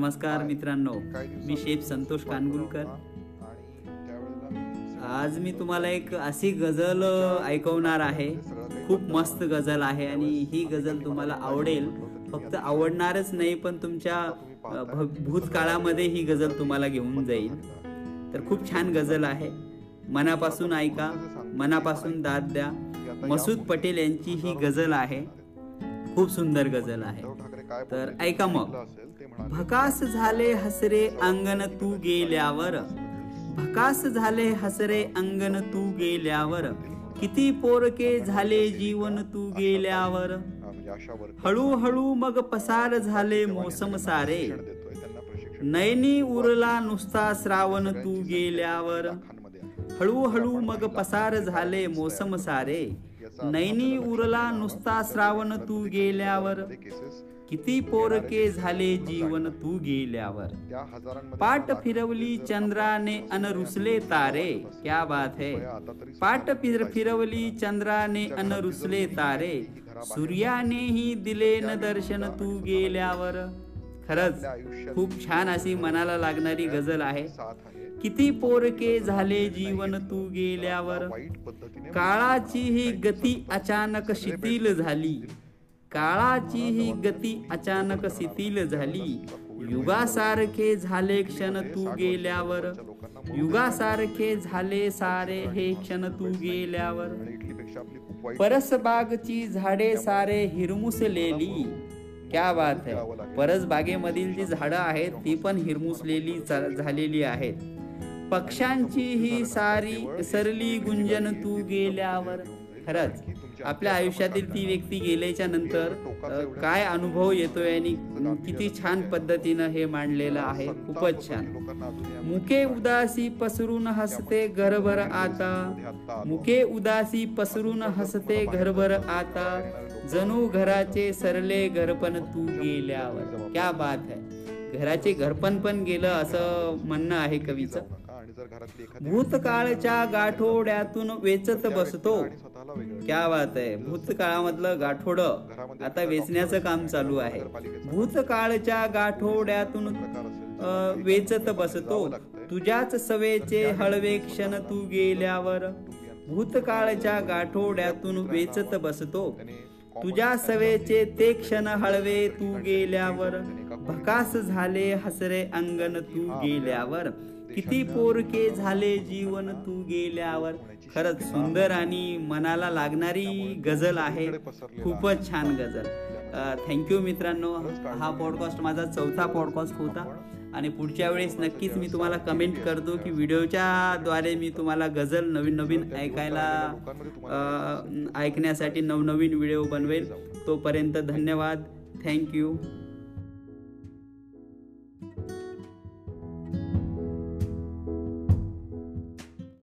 नमस्कार मित्रांनो. मी शेफ संतोष कानगुलकर. आज मी तुम्हाला एक अशी गझल ऐकवणार आहे. खूप मस्त गझल आहे आणि ही गझल तुम्हाला आवडेल. फक्त आवडणारच नाही पण तुमच्या भूतकाळामध्ये ही गझल तुम्हाला घेऊन जाईल. तर खूप छान गझल आहे. मनापासून ऐका. मनापासून दाद द्या. मसूद पटेल यांची ही गझल आहे. खूप सुंदर गझल आहे. तर ऐका मग. भकास झाले हसरे अंगण तू गेल्यावर. भकास झाले हसरे अंगण तू गेल्यावर. किती पोरके झाले जीवन तू गेल्यावर. हळूहळू मग पसार झाले मोसम सारे. नैनी उरला नुसता श्रावण तू गेल्यावर. हळूहळू मग पसार झाले मोसम सारे. नैनी उरला नुसता श्रावण तू गेल्यावर. किती पोरके झाले जीवन तू गेल्यावर? पाट फिरवली चंद्राने अन रुसले तारे क्या बात है? पाट फिर फिरवली चंद्राने अन रुसले तारे सूर्यानेही दिले न दर्शन तू गेल्यावर. खरंच खूप छान अशी मनाला लागणारी गझल आहे. किती पोरके झाले जीवन तू गेल्यावर. काळाची ही गती अचानक शिथिल झाली. काळाची ही गती अचानक शिथिल झाली. युगासारखे झाले क्षण तू गेल्यावर. युगासारखे झाले सारे हे क्षण तू गेल्यावर. परसबागची झाडे सारे हिरमुसलेली. क्या बात आहे परस बागेमधील जी झाडं आहेत ती पण हिरमुसलेली झालेली आहेत. पक्ष्यांची ही सारी सरली गुंजन तू गेल्यावर. खरंच आपल्या आयुष्यातील ती व्यक्ती गेल्याच्यानंतर काय अनुभव येतोय आणि किती छान पद्धतीनं हे मांडलेलं आहे. खूपच छान. मुके उदासी पसरून हसते घरभर आता. मुके उदासी पसरून हसते घरभर आता. जणू घराचे सरले घरपण तू गेल्यावर. क्या बात आहे घराचे घरपण पण गेलं असं म्हणणं आहे कवीचं. भूतकाळच्या गाठोड्यातून वेचत बसतो. क्या बात आहे. भूतकाळामधलं गाठोड. आता वेचण्याचं काम चालू आहे. भूतकाळच्या गाठोड्यातून अ, वेचत बसतो. तुझ्याच सवेचे हळवे क्षण तू गेल्यावर. भूतकाळच्या गाठोड्यातून वेचत बसतो. तुझ्या सवेचे ते क्षण हळवे तू गेल्यावर. भकास झाले हसरे अंगण तू गेल्यावर. किती पोरके झाले जीवन तू गेल्यावर? खरंच सुंदर आणि मनाला लागणारी गझल आहे. खूपच छान गझल. थँक्यू मित्रांनो. हा पॉडकास्ट माझा चौथा पॉडकास्ट होता. आणि पुढच्या वेळेस नक्कीच मी तुम्हाला कमेंट करतो की व्हिडिओच्या द्वारे मी तुम्हाला गझल नवीन नवीन ऐकायला ऐकण्यासाठी नवनवीन व्हिडिओ बनवेल. तोपर्यंत धन्यवाद. थँक्यू